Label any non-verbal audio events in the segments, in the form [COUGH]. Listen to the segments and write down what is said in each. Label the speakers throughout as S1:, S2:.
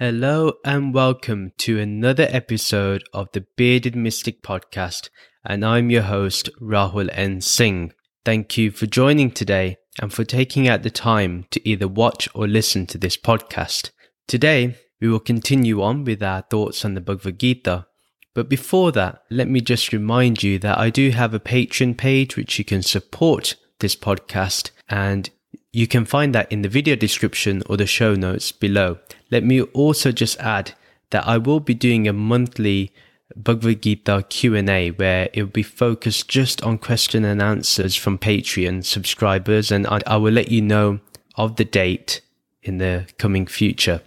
S1: Hello and welcome to another episode of the Bearded Mystic podcast, and I'm your host, Rahul N. Singh. Thank you for joining today and for taking out the time to either watch or listen to this podcast. Today, we will continue on with our thoughts on the Bhagavad Gita. But before that, let me just remind you that I do have a Patreon page which you can support this podcast and you can find that in the video description or the show notes below. Let me also just add that I will be doing a monthly Bhagavad Gita Q&A where it will be focused just on question and answers from Patreon subscribers and I, I will let you know of the date in the coming future.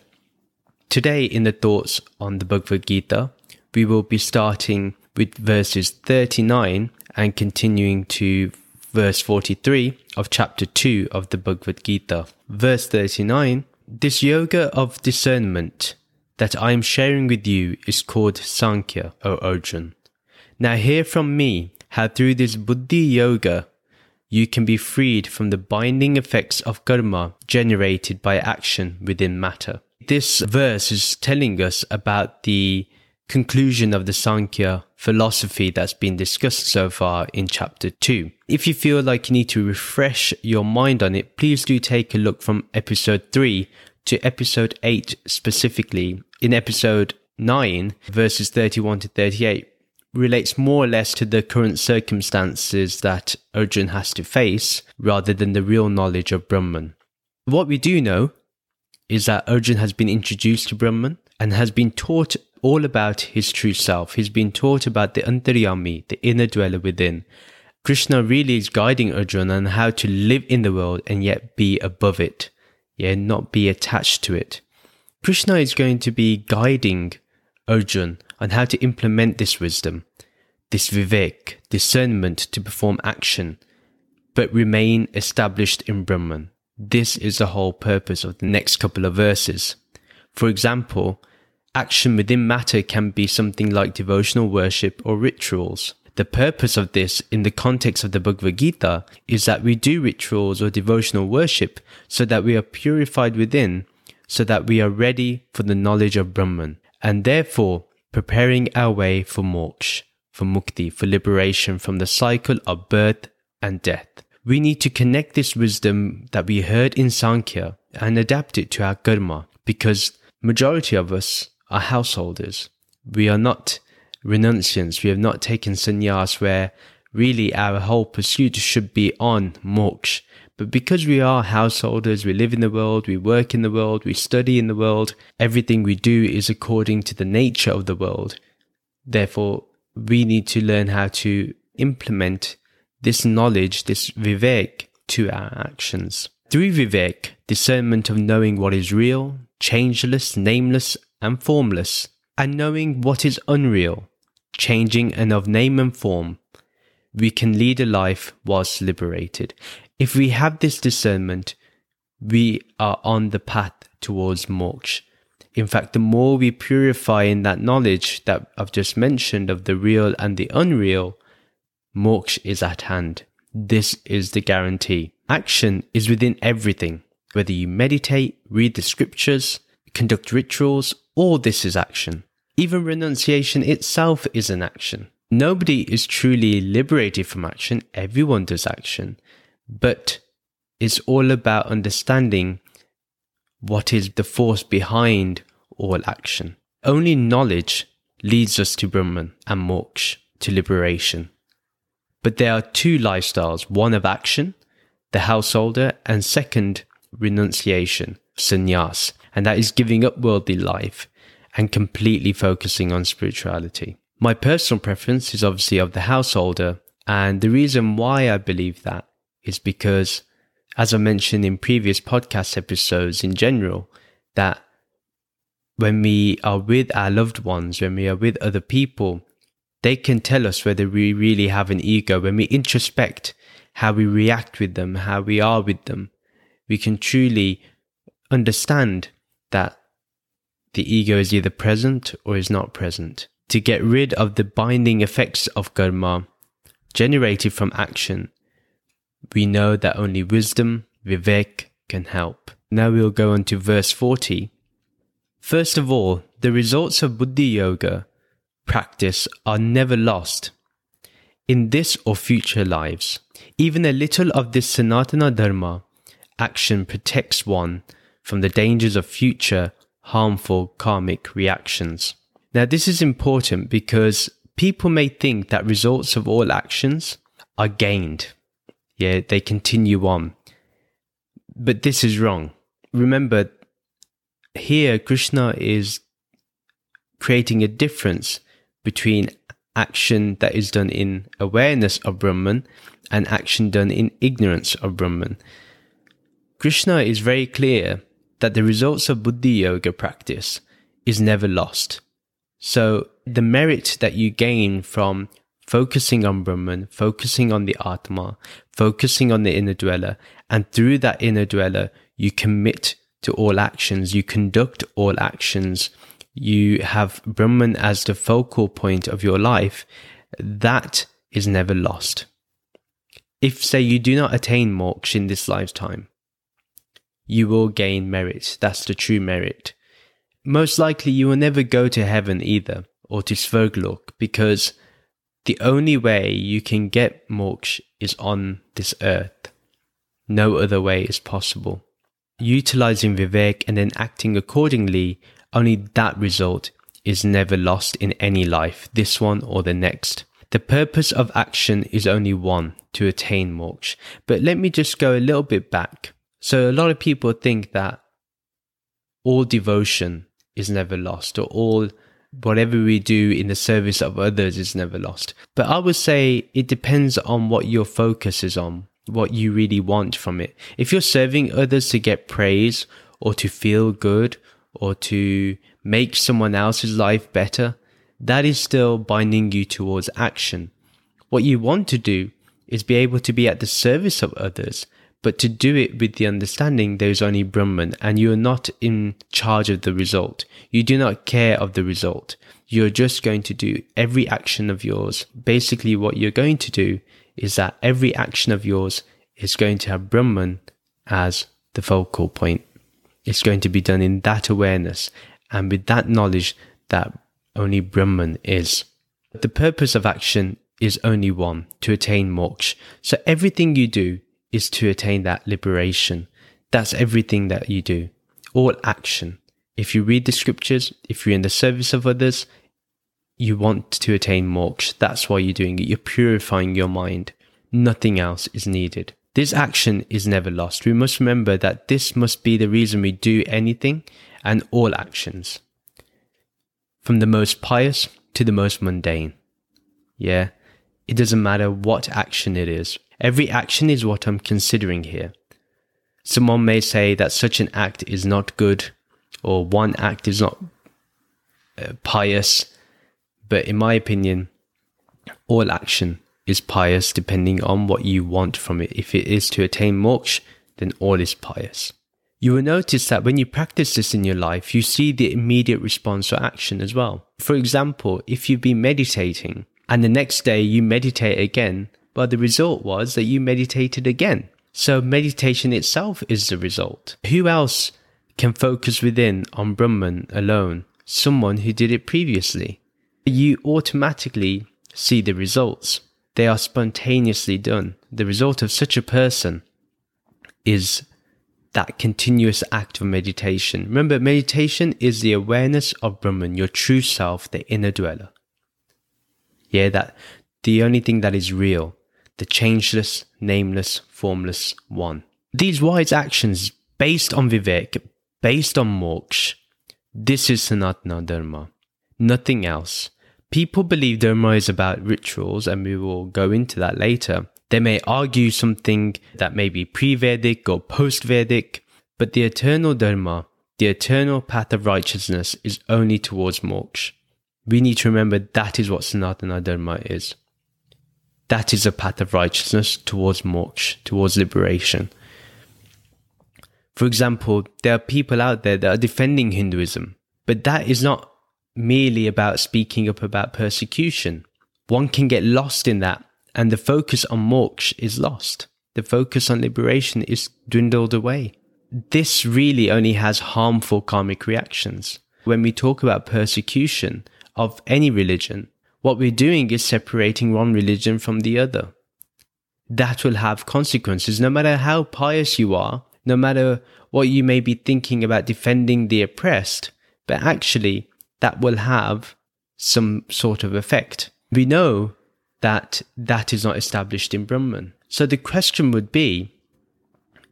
S1: Today in the thoughts on the Bhagavad Gita, we will be starting with verses 39 and continuing to verse 43 of chapter 2 of the Bhagavad Gita. Verse 39 This yoga of discernment that I am sharing with you is called Sankhya, O Arjun. Now hear from me how through this Buddhi yoga you can be freed from the binding effects of karma generated by action within matter. This verse is telling us about the conclusion of the Sankhya philosophy that's been discussed so far in chapter 2. If you feel like you need to refresh your mind on it, please do take a look from episode 3 to episode 8 specifically. In episode 9, verses 31 to 38, relates more or less to the current circumstances that Arjun has to face rather than the real knowledge of Brahman. What we do know is that Arjun has been introduced to Brahman and has been taught all about his true self. He's been taught about the antaryami, the inner dweller within. Krishna really is guiding Arjuna on how to live in the world and yet be above it, yeah, not be attached to it. Krishna is going to be guiding Arjun on how to implement this wisdom, this vivek, discernment to perform action, but remain established in Brahman. This is the whole purpose of the next couple of verses. For example, action within matter can be something like devotional worship or rituals. The purpose of this in the context of the Bhagavad Gita is that we do rituals or devotional worship so that we are purified within, so that we are ready for the knowledge of Brahman, and therefore preparing our way for moksha, for mukti, for liberation from the cycle of birth and death. We need to connect this wisdom that we heard in Sankhya and adapt it to our karma because majority of us are householders. We are not renunciants. We have not taken sannyas where really our whole pursuit should be on moksha. But because we are householders, we live in the world, we work in the world, we study in the world, everything we do is according to the nature of the world. Therefore, we need to learn how to implement this knowledge, this vivek, to our actions. Through vivek, discernment of knowing what is real, changeless, nameless, and formless, and knowing what is unreal, changing and of name and form, we can lead a life whilst liberated. If we have this discernment, we are on the path towards moksha. In fact, the more we purify in that knowledge that I've just mentioned of the real and the unreal, moksha is at hand. This is the guarantee. Action is within everything. Whether you meditate, read the scriptures, conduct rituals, all this is action. Even renunciation itself is an action. Nobody is truly liberated from action, everyone does action, but it's all about understanding what is the force behind all action. Only knowledge leads us to Brahman and moksha, to liberation. But there are two lifestyles one of action, the householder, and second, renunciation, sannyas, and that is giving up worldly life and completely focusing on spirituality. My personal preference is obviously of the householder, and the reason why I believe that is because, as I mentioned in previous podcast episodes in general, that when we are with our loved ones, when we are with other people, they can tell us whether we really have an ego. When we introspect how we react with them, how we are with them, we can truly understand that the ego is either present or is not present. To get rid of the binding effects of karma generated from action, we know that only wisdom, vivek, can help. Now we'll go on to verse 40. First of all, the results of Buddhi Yoga practice are never lost in this or future lives. Even a little of this Sanatana Dharma action protects one from the dangers of future harmful karmic reactions. Now, this is important because people may think that results of all actions are gained. Yeah, they continue on. But this is wrong. Remember, here Krishna is creating a difference between action that is done in awareness of Brahman and action done in ignorance of Brahman. Krishna is very clear that the results of Buddhi Yoga practice is never lost. So the merit that you gain from focusing on Brahman, focusing on the Atma, focusing on the inner dweller, and through that inner dweller, you commit to all actions, you conduct all actions, you have Brahman as the focal point of your life, that is never lost. If, say, you do not attain moksha in this lifetime, you will gain merit. That's the true merit. Most likely, you will never go to heaven either, or to Svarglok, because the only way you can get moksha is on this earth. No other way is possible. Utilizing Vivek and then acting accordingly only that result is never lost in any life, this one or the next. The purpose of action is only one, to attain moksha. But let me just go a little bit back. So a lot of people think that all devotion is never lost or all whatever we do in the service of others is never lost. But I would say it depends on what your focus is on, what you really want from it. If you're serving others to get praise or to feel good or to make someone else's life better, that is still binding you towards action. What you want to do is be able to be at the service of others, but to do it with the understanding there is only Brahman and you are not in charge of the result. You do not care of the result. You're just going to do every action of yours. Basically, what you're going to do is that every action of yours is going to have Brahman as the focal point. It's going to be done in that awareness and with that knowledge that only Brahman is. The purpose of action is only one, to attain moksha. So everything you do is to attain that liberation. That's everything that you do. All action. If you read the scriptures, if you're in the service of others, you want to attain moksha. That's why you're doing it. You're purifying your mind. Nothing else is needed. This action is never lost. We must remember that this must be the reason we do anything and all actions. From the most pious to the most mundane. Yeah, it doesn't matter what action it is. Every action is what I'm considering here. Someone may say that such an act is not good or one act is not uh, pious, but in my opinion, all action is pious depending on what you want from it. If it is to attain moksha, then all is pious. You will notice that when you practice this in your life, you see the immediate response or action as well. For example, if you've been meditating and the next day you meditate again, well, the result was that you meditated again. So meditation itself is the result. Who else can focus within on Brahman alone? Someone who did it previously. You automatically see the results they are spontaneously done. The result of such a person is that continuous act of meditation. Remember, meditation is the awareness of Brahman, your true self, the inner dweller. Yeah, that the only thing that is real, the changeless, nameless, formless one. These wise actions based on Vivek, based on moksha, this is Sanatana Dharma. Nothing else. People believe Dharma is about rituals, and we will go into that later. They may argue something that may be pre Vedic or post Vedic, but the eternal Dharma, the eternal path of righteousness, is only towards moksha. We need to remember that is what Sanatana Dharma is. That is a path of righteousness towards moksha, towards liberation. For example, there are people out there that are defending Hinduism, but that is not merely about speaking up about persecution. One can get lost in that, and the focus on moksha is lost. The focus on liberation is dwindled away. This really only has harmful karmic reactions. when we talk about persecution of any religion, what we're doing is separating one religion from the other. That will have consequences no matter how pious you are, no matter what you may be thinking about defending the oppressed, but actually that will have some sort of effect. We know that that is not established in Brahman. So the question would be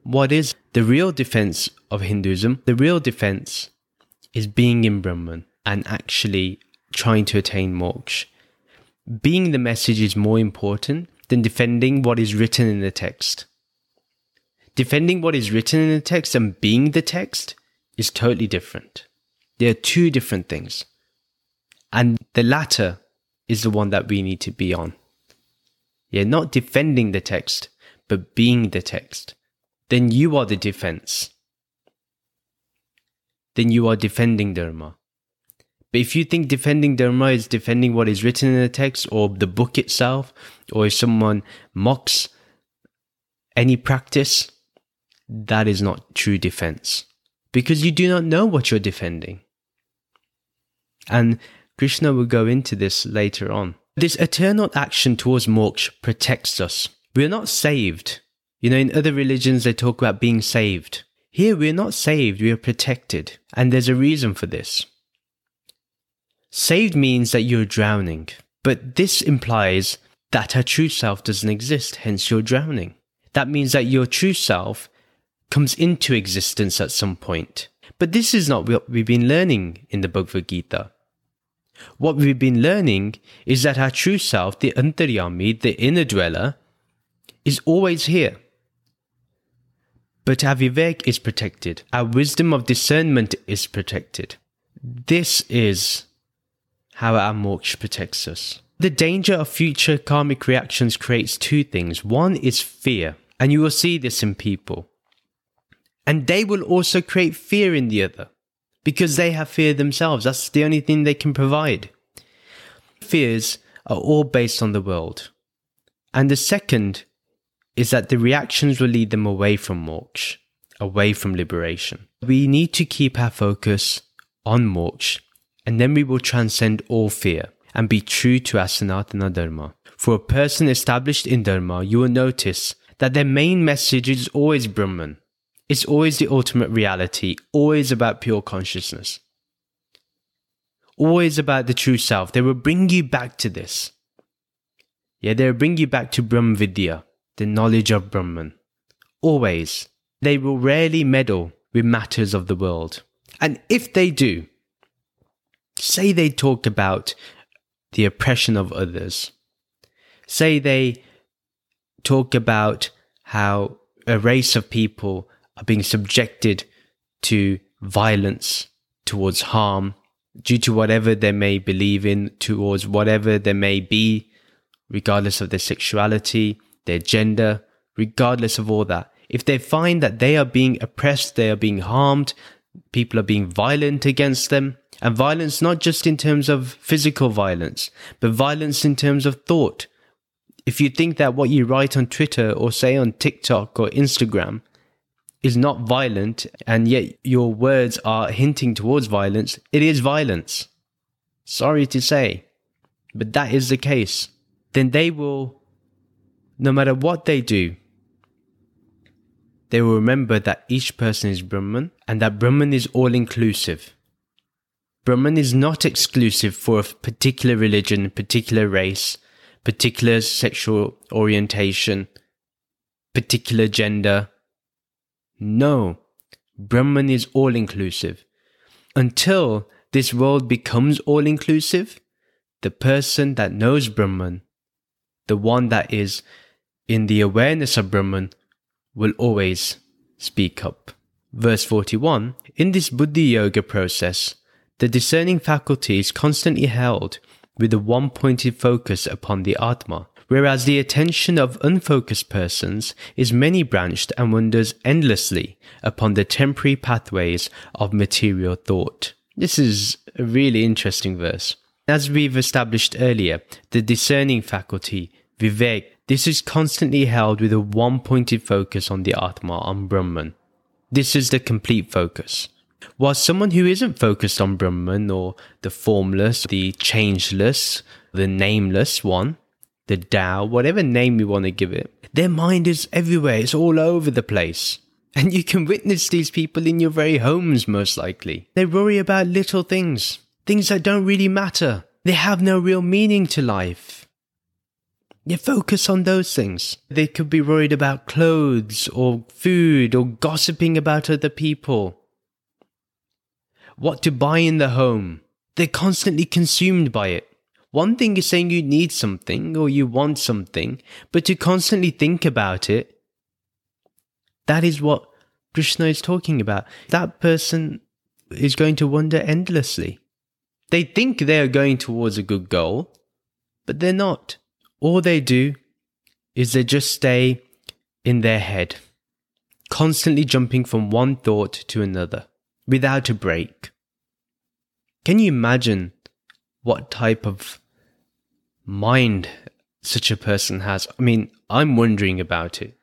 S1: what is the real defense of Hinduism? The real defense is being in Brahman and actually trying to attain moksha. Being the message is more important than defending what is written in the text. Defending what is written in the text and being the text is totally different. They are two different things. And the latter is the one that we need to be on. Yeah, not defending the text, but being the text. Then you are the defense. Then you are defending Dharma. But if you think defending Dharma is defending what is written in the text or the book itself, or if someone mocks any practice, that is not true defense. Because you do not know what you're defending. And Krishna will go into this later on. This eternal action towards moksha protects us. We are not saved. You know, in other religions, they talk about being saved. Here, we are not saved, we are protected. And there's a reason for this. Saved means that you're drowning, but this implies that our true self doesn't exist, hence you're drowning. That means that your true self comes into existence at some point. But this is not what we've been learning in the Bhagavad Gita. What we've been learning is that our true self, the antaryami, the inner dweller, is always here. But our vivek is protected. Our wisdom of discernment is protected. This is how our moksha protects us. The danger of future karmic reactions creates two things. One is fear, and you will see this in people. And they will also create fear in the other because they have fear themselves. That's the only thing they can provide. Fears are all based on the world. And the second is that the reactions will lead them away from moksha, away from liberation. We need to keep our focus on moksha, and then we will transcend all fear and be true to our Sanatana Dharma. For a person established in Dharma, you will notice that their main message is always Brahman, it's always the ultimate reality, always about pure consciousness, always about the true self. They will bring you back to this. Yeah, they will bring you back to Brahm Vidya, the knowledge of Brahman. Always. They will rarely meddle with matters of the world. And if they do, say they talk about the oppression of others, say they talk about how a race of people are being subjected to violence, towards harm, due to whatever they may believe in, towards whatever they may be, regardless of their sexuality, their gender, regardless of all that. If they find that they are being oppressed, they are being harmed, people are being violent against them, and violence not just in terms of physical violence, but violence in terms of thought. If you think that what you write on Twitter or say on TikTok or Instagram is not violent and yet your words are hinting towards violence, it is violence. Sorry to say, but that is the case. Then they will, no matter what they do, they will remember that each person is Brahman and that Brahman is all inclusive. Brahman is not exclusive for a particular religion, particular race, particular sexual orientation, particular gender, no, Brahman is all inclusive. Until this world becomes all inclusive, the person that knows Brahman, the one that is in the awareness of Brahman, will always speak up. Verse 41 In this Buddhi Yoga process, the discerning faculty is constantly held with a one pointed focus upon the Atma, whereas the attention of unfocused persons is many branched and wanders endlessly upon the temporary pathways of material thought. This is a really interesting verse. As we've established earlier, the discerning faculty, Vivek, this is constantly held with a one pointed focus on the Atma, on Brahman. This is the complete focus. While someone who isn't focused on Brahman or the formless, the changeless, the nameless one, the Tao, whatever name you want to give it, their mind is everywhere. It's all over the place. And you can witness these people in your very homes, most likely. They worry about little things, things that don't really matter. They have no real meaning to life. They focus on those things. They could be worried about clothes or food or gossiping about other people. What to buy in the home. They're constantly consumed by it. One thing is saying you need something or you want something, but to constantly think about it, that is what Krishna is talking about. That person is going to wander endlessly. They think they are going towards a good goal, but they're not. All they do is they just stay in their head, constantly jumping from one thought to another without a break. Can you imagine what type of mind such a person has? I mean, I'm wondering about it.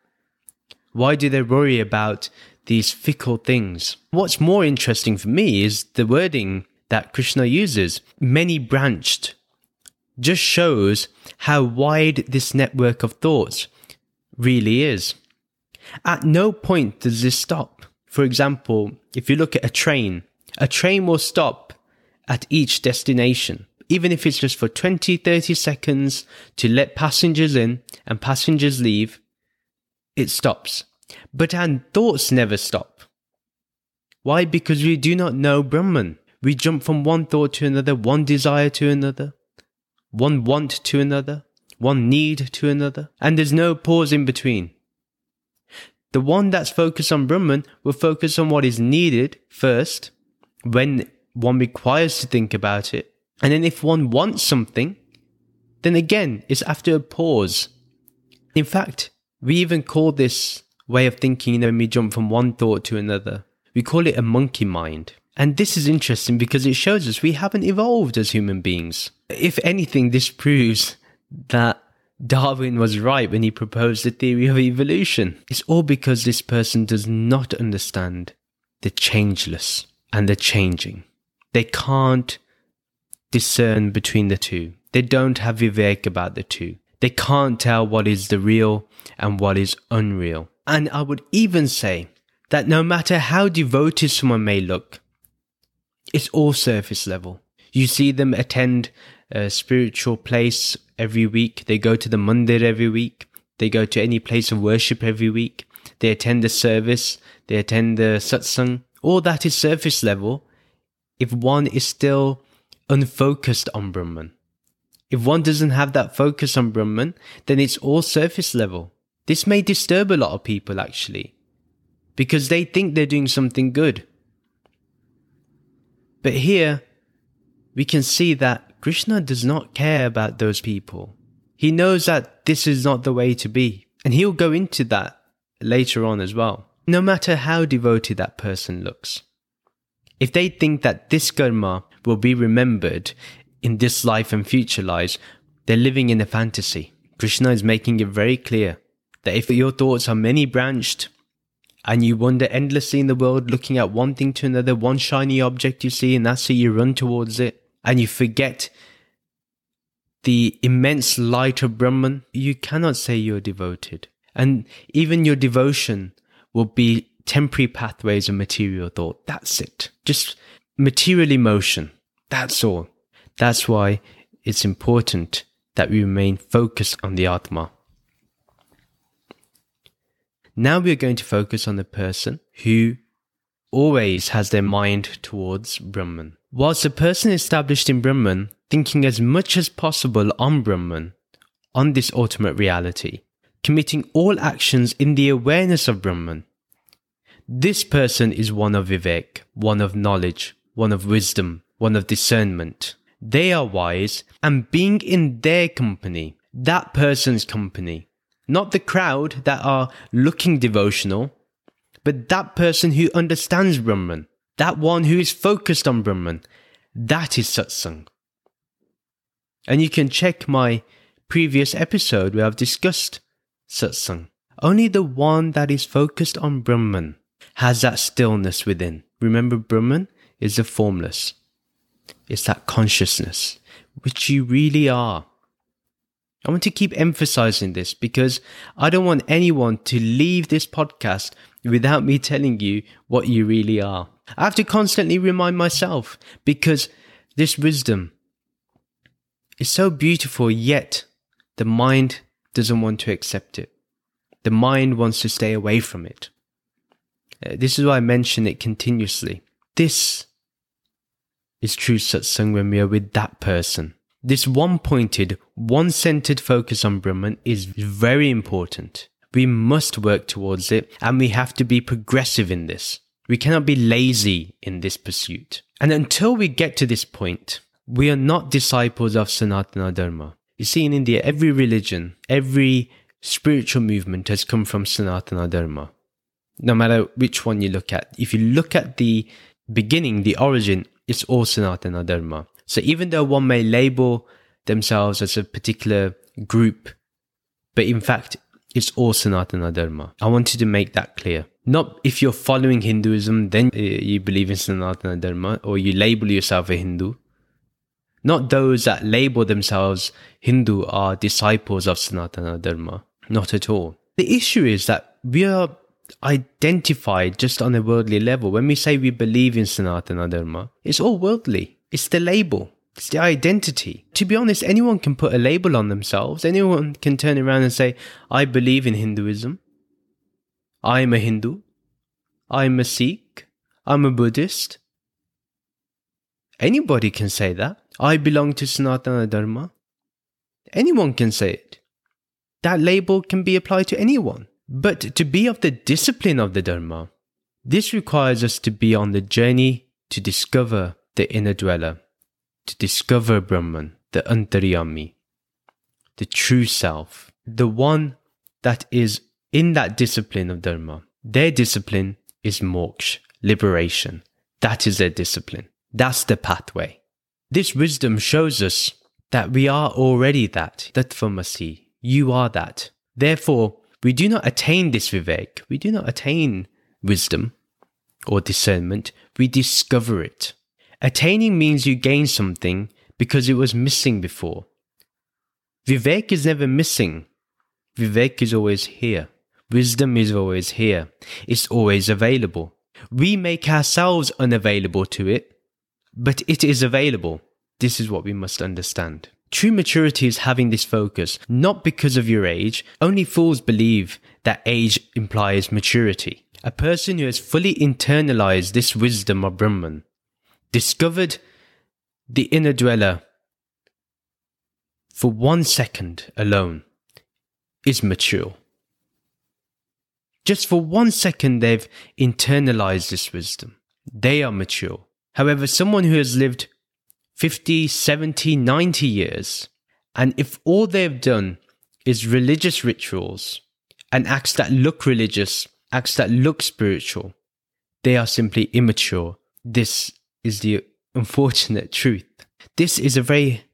S1: Why do they worry about these fickle things? What's more interesting for me is the wording that Krishna uses, many branched, just shows how wide this network of thoughts really is. At no point does this stop. For example, if you look at a train, a train will stop at each destination, even if it's just for 20, 30 seconds to let passengers in and passengers leave it stops. But our thoughts never stop. Why? Because we do not know Brahman. We jump from one thought to another, one desire to another, one want to another, one need to another, and there's no pause in between. The one that's focused on Brahman will focus on what is needed first, when one requires to think about it. And then if one wants something, then again, it's after a pause. In fact, we even call this way of thinking, when we jump from one thought to another. We call it a monkey mind. And this is interesting because it shows us we haven't evolved as human beings. If anything, this proves that Darwin was right when he proposed the theory of evolution. It's all because this person does not understand the changeless and the changing. They can't discern between the two. They don't have vivek about the two. They can't tell what is the real and what is unreal. And I would even say that no matter how devoted someone may look, it's all surface level. You see them attend a spiritual place every week. They go to the mandir every week. They go to any place of worship every week. They attend the service. They attend the satsang. All that is surface level. If one is still unfocused on Brahman, if one doesn't have that focus on Brahman, then it's all surface level. This may disturb a lot of people actually, because they think they're doing something good. But here, we can see that Krishna does not care about those people. He knows that this is not the way to be, and he'll go into that later on as well. No matter how devoted that person looks. If they think that this karma will be remembered in this life and future lives, they're living in a fantasy. Krishna is making it very clear that if your thoughts are many branched and you wander endlessly in the world looking at one thing to another, one shiny object you see, and that's it, you run towards it, and you forget the immense light of Brahman, you cannot say you're devoted. And even your devotion will be temporary pathways of material thought. That's it. Just material emotion. That's all. That's why it's important that we remain focused on the Atma. Now we are going to focus on the person who always has their mind towards Brahman. Whilst a person established in Brahman, thinking as much as possible on Brahman, on this ultimate reality, committing all actions in the awareness of Brahman, this person is one of Vivek, one of knowledge, one of wisdom, one of discernment. They are wise, and being in their company, that person's company, not the crowd that are looking devotional, but that person who understands Brahman, that one who is focused on Brahman, that is satsang. And you can check my previous episode where I've discussed satsang. Only the one that is focused on Brahman has that stillness within. remember Brahman is the formless. It's that consciousness, which you really are. I want to keep emphasizing this because I don't want anyone to leave this podcast without me telling you what you really are. I have to constantly remind myself because this wisdom is so beautiful, yet the mind doesn't want to accept it. The mind wants to stay away from it. Uh, this is why I mention it continuously. This is true satsang when we are with that person. This one pointed, one centered focus on Brahman is very important. We must work towards it and we have to be progressive in this. We cannot be lazy in this pursuit. And until we get to this point, we are not disciples of Sanatana Dharma. You see, in India, every religion, every spiritual movement has come from Sanatana Dharma. No matter which one you look at. If you look at the beginning, the origin, it's all Sanatana Dharma. So even though one may label themselves as a particular group, but in fact, it's all Sanatana Dharma. I wanted to make that clear. Not if you're following Hinduism, then uh, you believe in Sanatana Dharma, or you label yourself a Hindu. Not those that label themselves Hindu are disciples of Sanatana Dharma. Not at all. The issue is that we are identified just on a worldly level. When we say we believe in Sanatana Dharma, it's all worldly. It's the label. It's the identity. To be honest, anyone can put a label on themselves. Anyone can turn around and say, I believe in Hinduism. I'm a Hindu. I'm a Sikh. I'm a Buddhist. Anybody can say that. I belong to Sanatana Dharma. Anyone can say it. That label can be applied to anyone. But to be of the discipline of the Dharma, this requires us to be on the journey to discover the inner dweller, to discover Brahman, the Antaryami, the true self, the one that is in that discipline of Dharma. Their discipline is moksha, liberation. That is their discipline. That's the pathway. This wisdom shows us that we are already that. that Tattvamasi. You are that. Therefore, we do not attain this vivek. We do not attain wisdom or discernment. We discover it. Attaining means you gain something because it was missing before. Vivek is never missing. Vivek is always here. Wisdom is always here. It's always available. We make ourselves unavailable to it, but it is available. This is what we must understand. True maturity is having this focus, not because of your age. Only fools believe that age implies maturity. A person who has fully internalized this wisdom of Brahman discovered the inner dweller for one second alone is mature. Just for one second, they've internalized this wisdom. They are mature. However, someone who has lived 50, 70, 90 years, and if all they've done is religious rituals and acts that look religious, acts that look spiritual, they are simply immature. This is the unfortunate truth. This is a very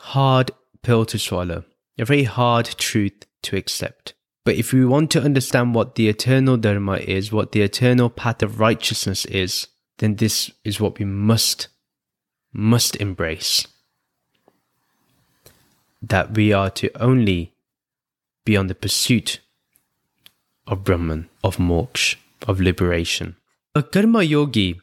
S1: hard pill to swallow, a very hard truth to accept. But if we want to understand what the eternal Dharma is, what the eternal path of righteousness is, then this is what we must, must embrace. That we are to only be on the pursuit of Brahman, of moksha, of liberation. A karma yogi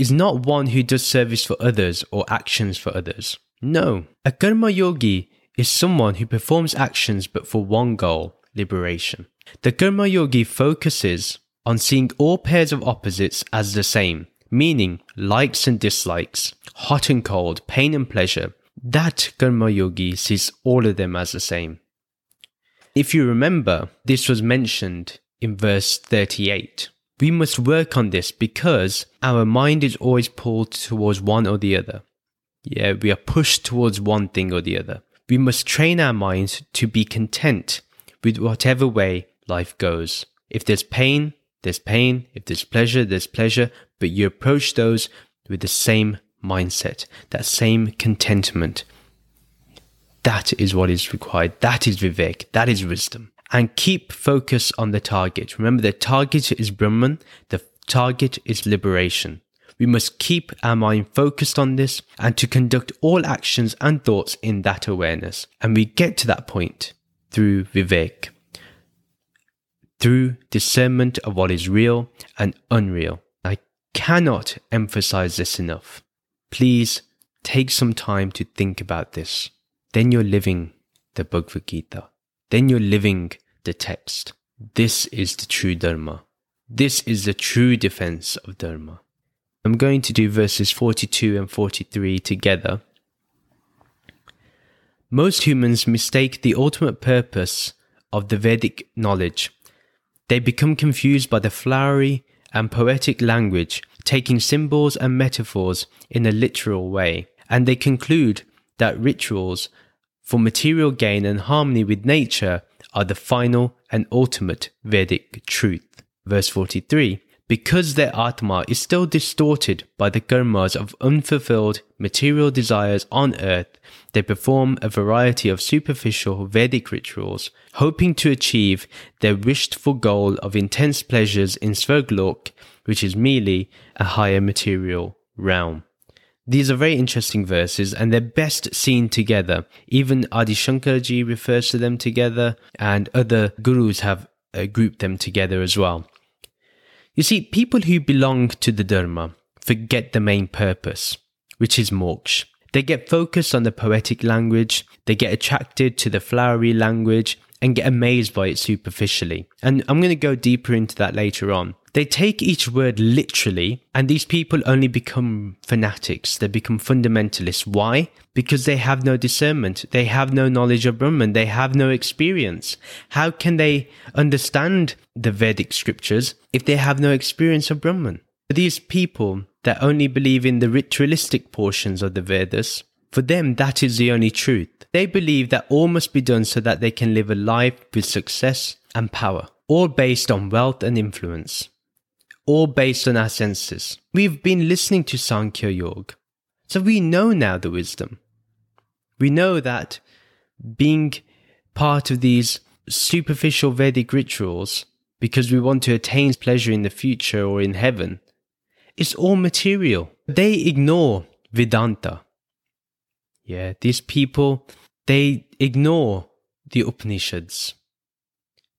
S1: is not one who does service for others or actions for others. No, a karma yogi is someone who performs actions but for one goal liberation. The karma yogi focuses on seeing all pairs of opposites as the same, meaning likes and dislikes, hot and cold, pain and pleasure. That karma yogi sees all of them as the same. If you remember, this was mentioned in verse 38. We must work on this because our mind is always pulled towards one or the other. Yeah, we are pushed towards one thing or the other. We must train our minds to be content with whatever way life goes. If there's pain, there's pain. If there's pleasure, there's pleasure. But you approach those with the same mindset, that same contentment. That is what is required. That is Vivek. That is wisdom and keep focus on the target. Remember, the target is Brahman. The target is liberation. We must keep our mind focused on this and to conduct all actions and thoughts in that awareness. And we get to that point through Vivek, through discernment of what is real and unreal. I cannot emphasize this enough. Please take some time to think about this. Then you're living the Bhagavad Gita. Then you're living the text. This is the true Dharma. This is the true defense of Dharma. I'm going to do verses 42 and 43 together. Most humans mistake the ultimate purpose of the Vedic knowledge. They become confused by the flowery and poetic language, taking symbols and metaphors in a literal way, and they conclude that rituals for material gain and harmony with nature are the final and ultimate Vedic truth. Verse 43 because their Atma is still distorted by the karmas of unfulfilled material desires on earth, they perform a variety of superficial Vedic rituals, hoping to achieve their wished for goal of intense pleasures in Svarglok, which is merely a higher material realm. These are very interesting verses and they're best seen together. Even Adi Shankarji refers to them together and other gurus have uh, grouped them together as well. You see, people who belong to the Dharma forget the main purpose, which is moksha. They get focused on the poetic language, they get attracted to the flowery language, and get amazed by it superficially. And I'm going to go deeper into that later on. They take each word literally, and these people only become fanatics. They become fundamentalists. Why? Because they have no discernment. They have no knowledge of Brahman. They have no experience. How can they understand the Vedic scriptures if they have no experience of Brahman? These people that only believe in the ritualistic portions of the Vedas, for them that is the only truth. They believe that all must be done so that they can live a life with success and power, all based on wealth and influence all based on our senses. We've been listening to Sankhya Yoga, so we know now the wisdom. We know that being part of these superficial Vedic rituals because we want to attain pleasure in the future or in heaven is all material. They ignore Vedanta. Yeah, these people, they ignore the Upanishads.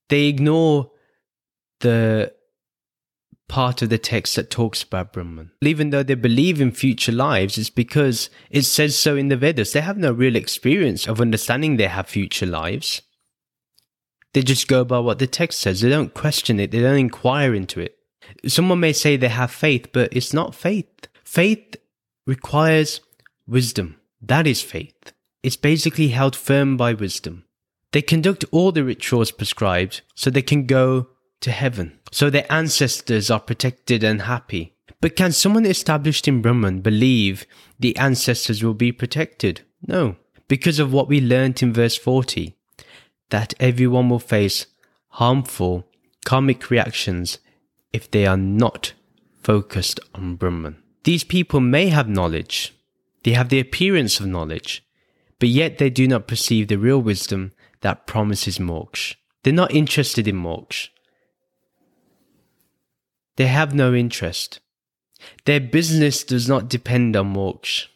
S1: They ignore the part of the text that talks about Brahman. Even though they believe in future lives, it's because it says so in the Vedas. They have no real experience of understanding they have future lives. They just go by what the text says. They don't question it. They don't inquire into it. Someone may say they have faith, but it's not faith. Faith requires wisdom. That is faith. It's basically held firm by wisdom. They conduct all the rituals prescribed so they can go to heaven, so their ancestors are protected and happy. But can someone established in Brahman believe the ancestors will be protected? No, because of what we learnt in verse 40 that everyone will face harmful karmic reactions if they are not focused on Brahman. These people may have knowledge, they have the appearance of knowledge, but yet they do not perceive the real wisdom that promises moksha. They're not interested in moksha. They have no interest. Their business does not depend on moksha.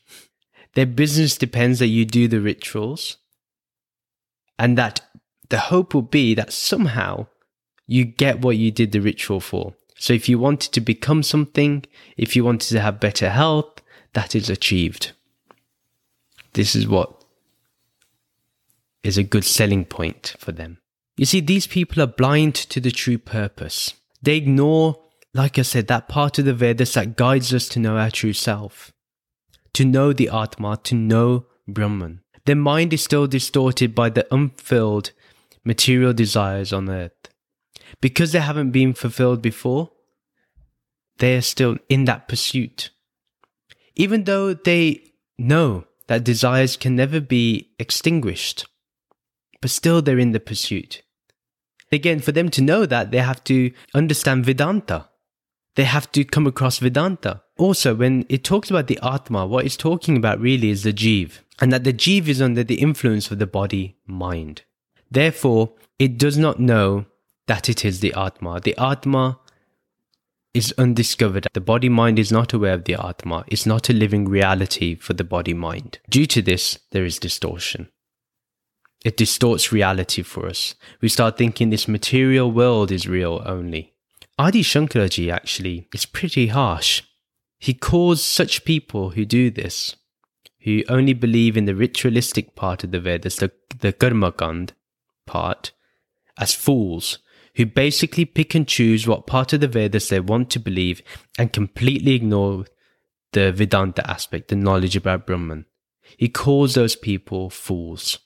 S1: Their business depends that you do the rituals and that the hope will be that somehow you get what you did the ritual for. So if you wanted to become something, if you wanted to have better health, that is achieved. This is what is a good selling point for them. You see, these people are blind to the true purpose. They ignore like I said, that part of the Vedas that guides us to know our true self, to know the Atma, to know Brahman. Their mind is still distorted by the unfilled material desires on earth. Because they haven't been fulfilled before, they are still in that pursuit. Even though they know that desires can never be extinguished, but still they're in the pursuit. Again, for them to know that, they have to understand Vedanta they have to come across Vedanta. Also, when it talks about the Atma, what it's talking about really is the Jeev, and that the Jeev is under the influence of the body mind. Therefore, it does not know that it is the Atma. The Atma is undiscovered. The body mind is not aware of the Atma. It's not a living reality for the body mind. Due to this, there is distortion. It distorts reality for us. We start thinking this material world is real only. Adi Shankaraji actually is pretty harsh. He calls such people who do this, who only believe in the ritualistic part of the Vedas, the, the Karmakand part, as fools who basically pick and choose what part of the Vedas they want to believe and completely ignore the Vedanta aspect, the knowledge about Brahman. He calls those people fools.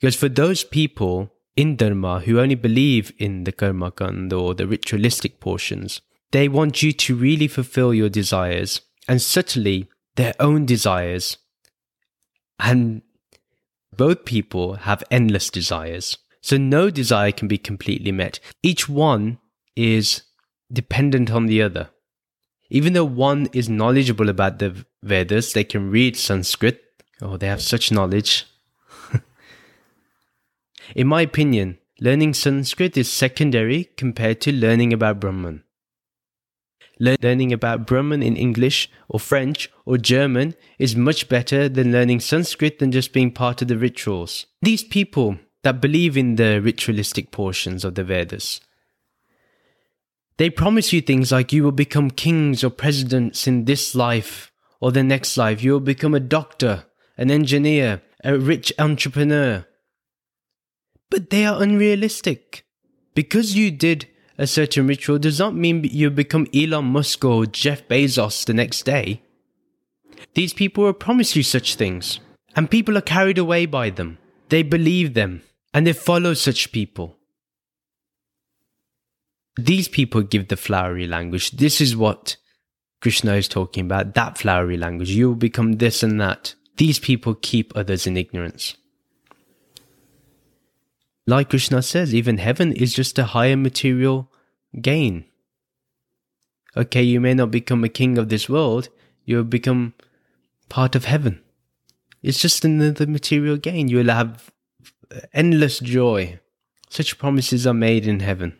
S1: Because for those people in Dharma who only believe in the Karma Kand or the ritualistic portions, they want you to really fulfill your desires and subtly their own desires. And both people have endless desires. So no desire can be completely met. Each one is dependent on the other. Even though one is knowledgeable about the Vedas, they can read Sanskrit. Oh, they have such knowledge. [LAUGHS] In my opinion, learning Sanskrit is secondary compared to learning about Brahman. Learning about Brahman in English or French or German is much better than learning Sanskrit than just being part of the rituals. These people that believe in the ritualistic portions of the Vedas. They promise you things like you will become kings or presidents in this life or the next life. You will become a doctor, an engineer, a rich entrepreneur. But they are unrealistic. Because you did a certain ritual does not mean you become Elon Musk or Jeff Bezos the next day. These people will promise you such things, and people are carried away by them. They believe them and they follow such people. These people give the flowery language. This is what Krishna is talking about, that flowery language. You will become this and that. These people keep others in ignorance. Like Krishna says, even heaven is just a higher material gain. Okay, you may not become a king of this world, you'll become part of heaven. It's just another material gain. You'll have endless joy. Such promises are made in heaven.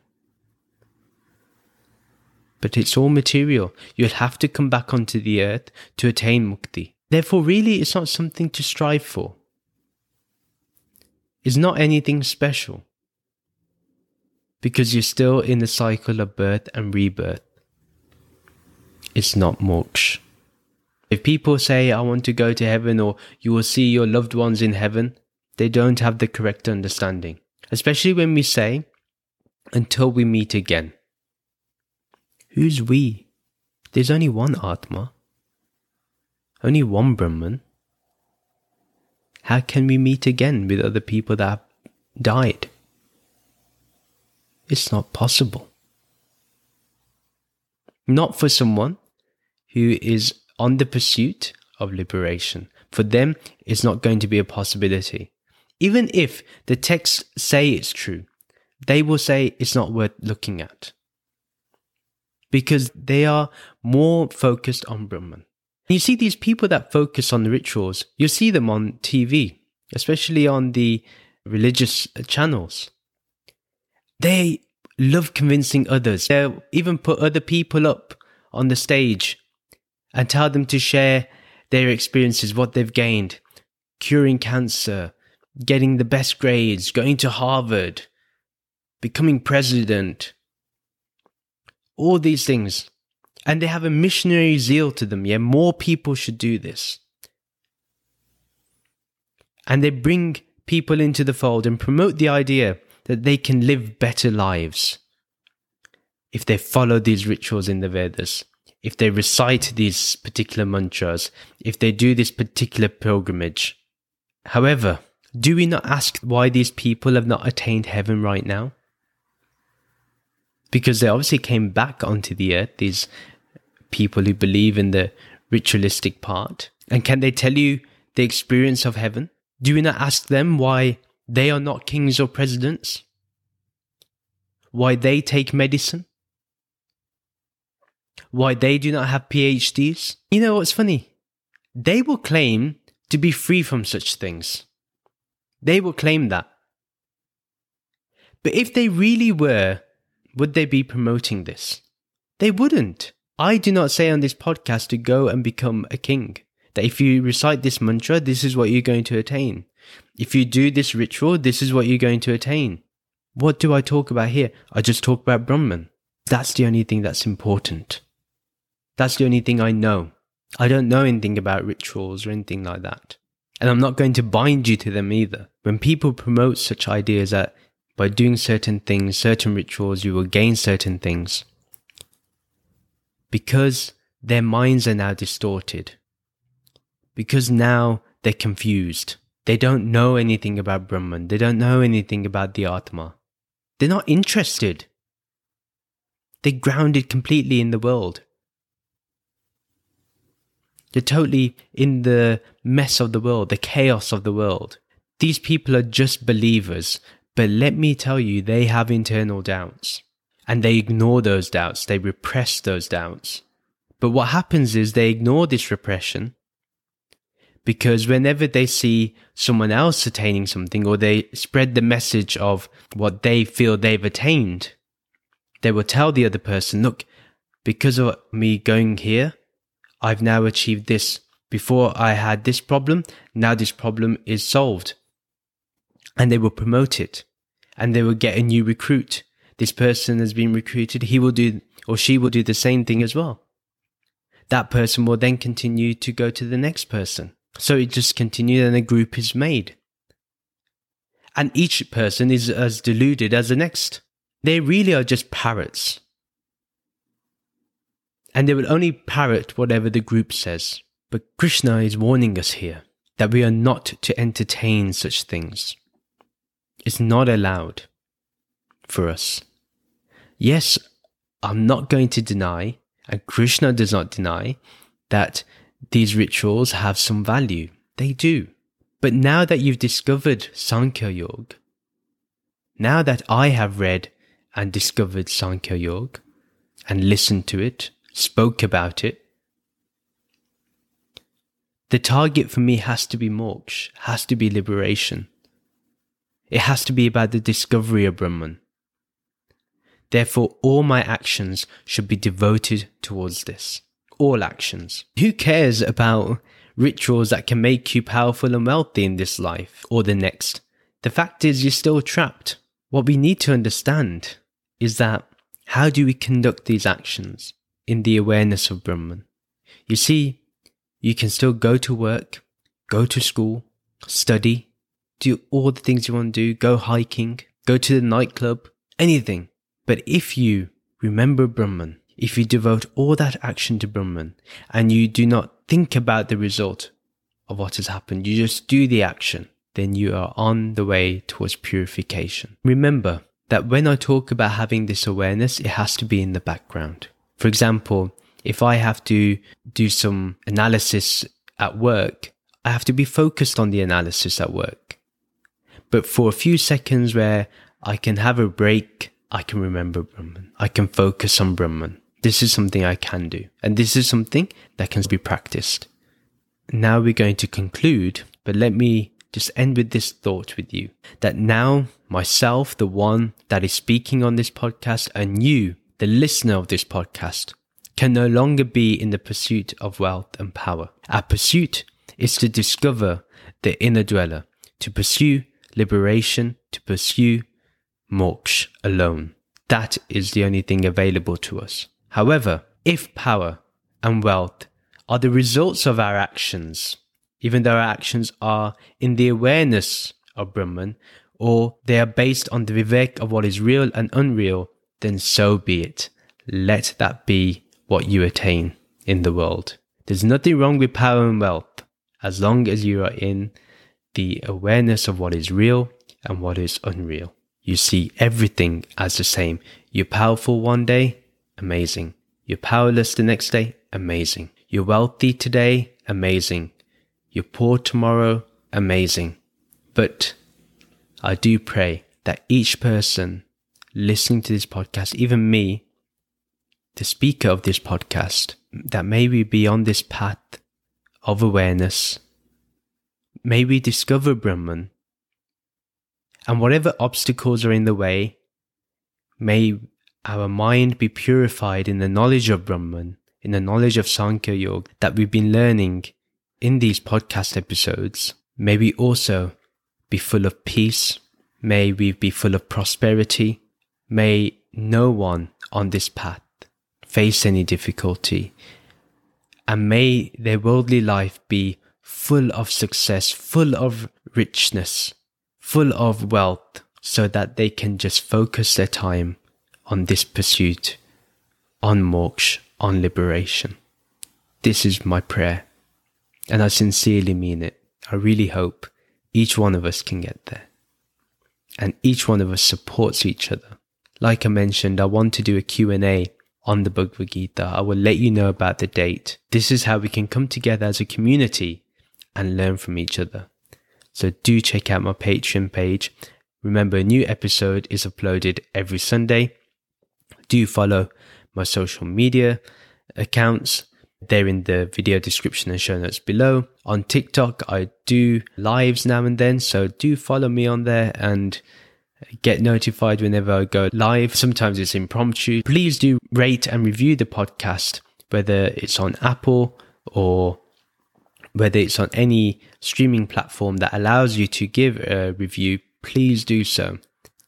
S1: But it's all material. You'll have to come back onto the earth to attain mukti. Therefore, really, it's not something to strive for. It's not anything special. Because you're still in the cycle of birth and rebirth. It's not moksha. If people say, I want to go to heaven, or you will see your loved ones in heaven, they don't have the correct understanding, especially when we say, until we meet again. Who's we? There's only one Atma, only one Brahman. How can we meet again with other people that have died? It's not possible. Not for someone who is on the pursuit of liberation. For them, it's not going to be a possibility. Even if the texts say it's true, they will say it's not worth looking at. Because they are more focused on Brahman. You see these people that focus on the rituals, you see them on TV, especially on the religious channels. They love convincing others. They'll even put other people up on the stage and tell them to share their experiences, what they've gained, curing cancer, getting the best grades, going to Harvard, becoming president, all these things. And they have a missionary zeal to them. Yeah, more people should do this. And they bring people into the fold and promote the idea that they can live better lives if they follow these rituals in the Vedas, if they recite these particular mantras, if they do this particular pilgrimage. However, do we not ask why these people have not attained heaven right now? Because they obviously came back onto the earth, these people who believe in the ritualistic part. And can they tell you the experience of heaven? Do we not ask them why they are not kings or presidents? Why they take medicine? Why they do not have PhDs? You know what's funny? They will claim to be free from such things. They will claim that. But if they really were, would they be promoting this? They wouldn't. I do not say on this podcast to go and become a king. That if you recite this mantra, this is what you're going to attain. If you do this ritual, this is what you're going to attain. What do I talk about here? I just talk about Brahman. That's the only thing that's important. That's the only thing I know. I don't know anything about rituals or anything like that. And I'm not going to bind you to them either. When people promote such ideas that by doing certain things, certain rituals, you will gain certain things, because their minds are now distorted. Because now they're confused. They don't know anything about Brahman. They don't know anything about the Atma. They're not interested. They're grounded completely in the world. They're totally in the mess of the world, the chaos of the world. These people are just believers, but let me tell you, they have internal doubts. And they ignore those doubts, they repress those doubts. But what happens is they ignore this repression because whenever they see someone else attaining something or they spread the message of what they feel they've attained, they will tell the other person, look, because of me going here, I've now achieved this. Before I had this problem, now this problem is solved. And they will promote it and they will get a new recruit. This person has been recruited. He will do or she will do the same thing as well. That person will then continue to go to the next person. So it just continues and a group is made. And each person is as deluded as the next. They really are just parrots and they will only parrot whatever the group says. But Krishna is warning us here that we are not to entertain such things. It's not allowed for us. Yes, I'm not going to deny, and Krishna does not deny, that these rituals have some value. They do. But now that you've discovered Sankhya Yoga, now that I have read and discovered Sankhya Yoga and listened to it spoke about it. The target for me has to be moksha, has to be liberation. It has to be about the discovery of Brahman. Therefore, all my actions should be devoted towards this. All actions. Who cares about rituals that can make you powerful and wealthy in this life or the next? The fact is, you're still trapped. What we need to understand is that how do we conduct these actions? In the awareness of Brahman. You see, you can still go to work, go to school, study, do all the things you want to do, go hiking, go to the nightclub, anything. But if you remember Brahman, if you devote all that action to Brahman and you do not think about the result of what has happened, you just do the action, then you are on the way towards purification. Remember that when I talk about having this awareness, it has to be in the background. For example, if I have to do some analysis at work, I have to be focused on the analysis at work. But for a few seconds where I can have a break, I can remember Brahman. I can focus on Brahman. This is something I can do. And this is something that can be practiced. Now we're going to conclude, but let me just end with this thought with you that now myself, the one that is speaking on this podcast, and you, the listener of this podcast can no longer be in the pursuit of wealth and power. Our pursuit is to discover the inner dweller, to pursue liberation, to pursue moksha alone. That is the only thing available to us. However, if power and wealth are the results of our actions, even though our actions are in the awareness of Brahman, or they are based on the vivek of what is real and unreal, then so be it. Let that be what you attain in the world. There's nothing wrong with power and wealth as long as you are in the awareness of what is real and what is unreal. You see everything as the same. You're powerful one day, amazing. You're powerless the next day, amazing. You're wealthy today, amazing. You're poor tomorrow, amazing. But I do pray that each person listening to this podcast, even me, the speaker of this podcast, that may we be on this path of awareness, may we discover Brahman, and whatever obstacles are in the way, may our mind be purified in the knowledge of Brahman, in the knowledge of Sankhya Yoga that we've been learning in these podcast episodes. May we also be full of peace. May we be full of prosperity. May no one on this path face any difficulty. And may their worldly life be full of success, full of richness, full of wealth, so that they can just focus their time on this pursuit, on moksha, on liberation. This is my prayer. And I sincerely mean it. I really hope each one of us can get there. And each one of us supports each other. Like I mentioned, I want to do a Q&A on the Bhagavad Gita. I will let you know about the date. This is how we can come together as a community and learn from each other. So do check out my Patreon page. Remember, a new episode is uploaded every Sunday. Do follow my social media accounts. They're in the video description and show notes below. On TikTok, I do lives now and then, so do follow me on there and get notified whenever I go live. Sometimes it's impromptu. Please do rate and review the podcast, whether it's on Apple or whether it's on any streaming platform that allows you to give a review. Please do so.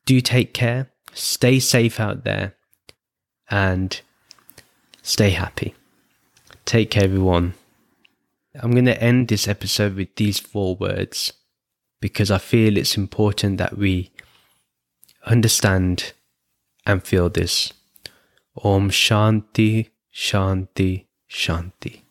S1: Do take care. Stay safe out there and stay happy. Take care, everyone. I'm going to end this episode with these four words because I feel it's important that we understand and feel this. Om Shanti, Shanti, Shanti.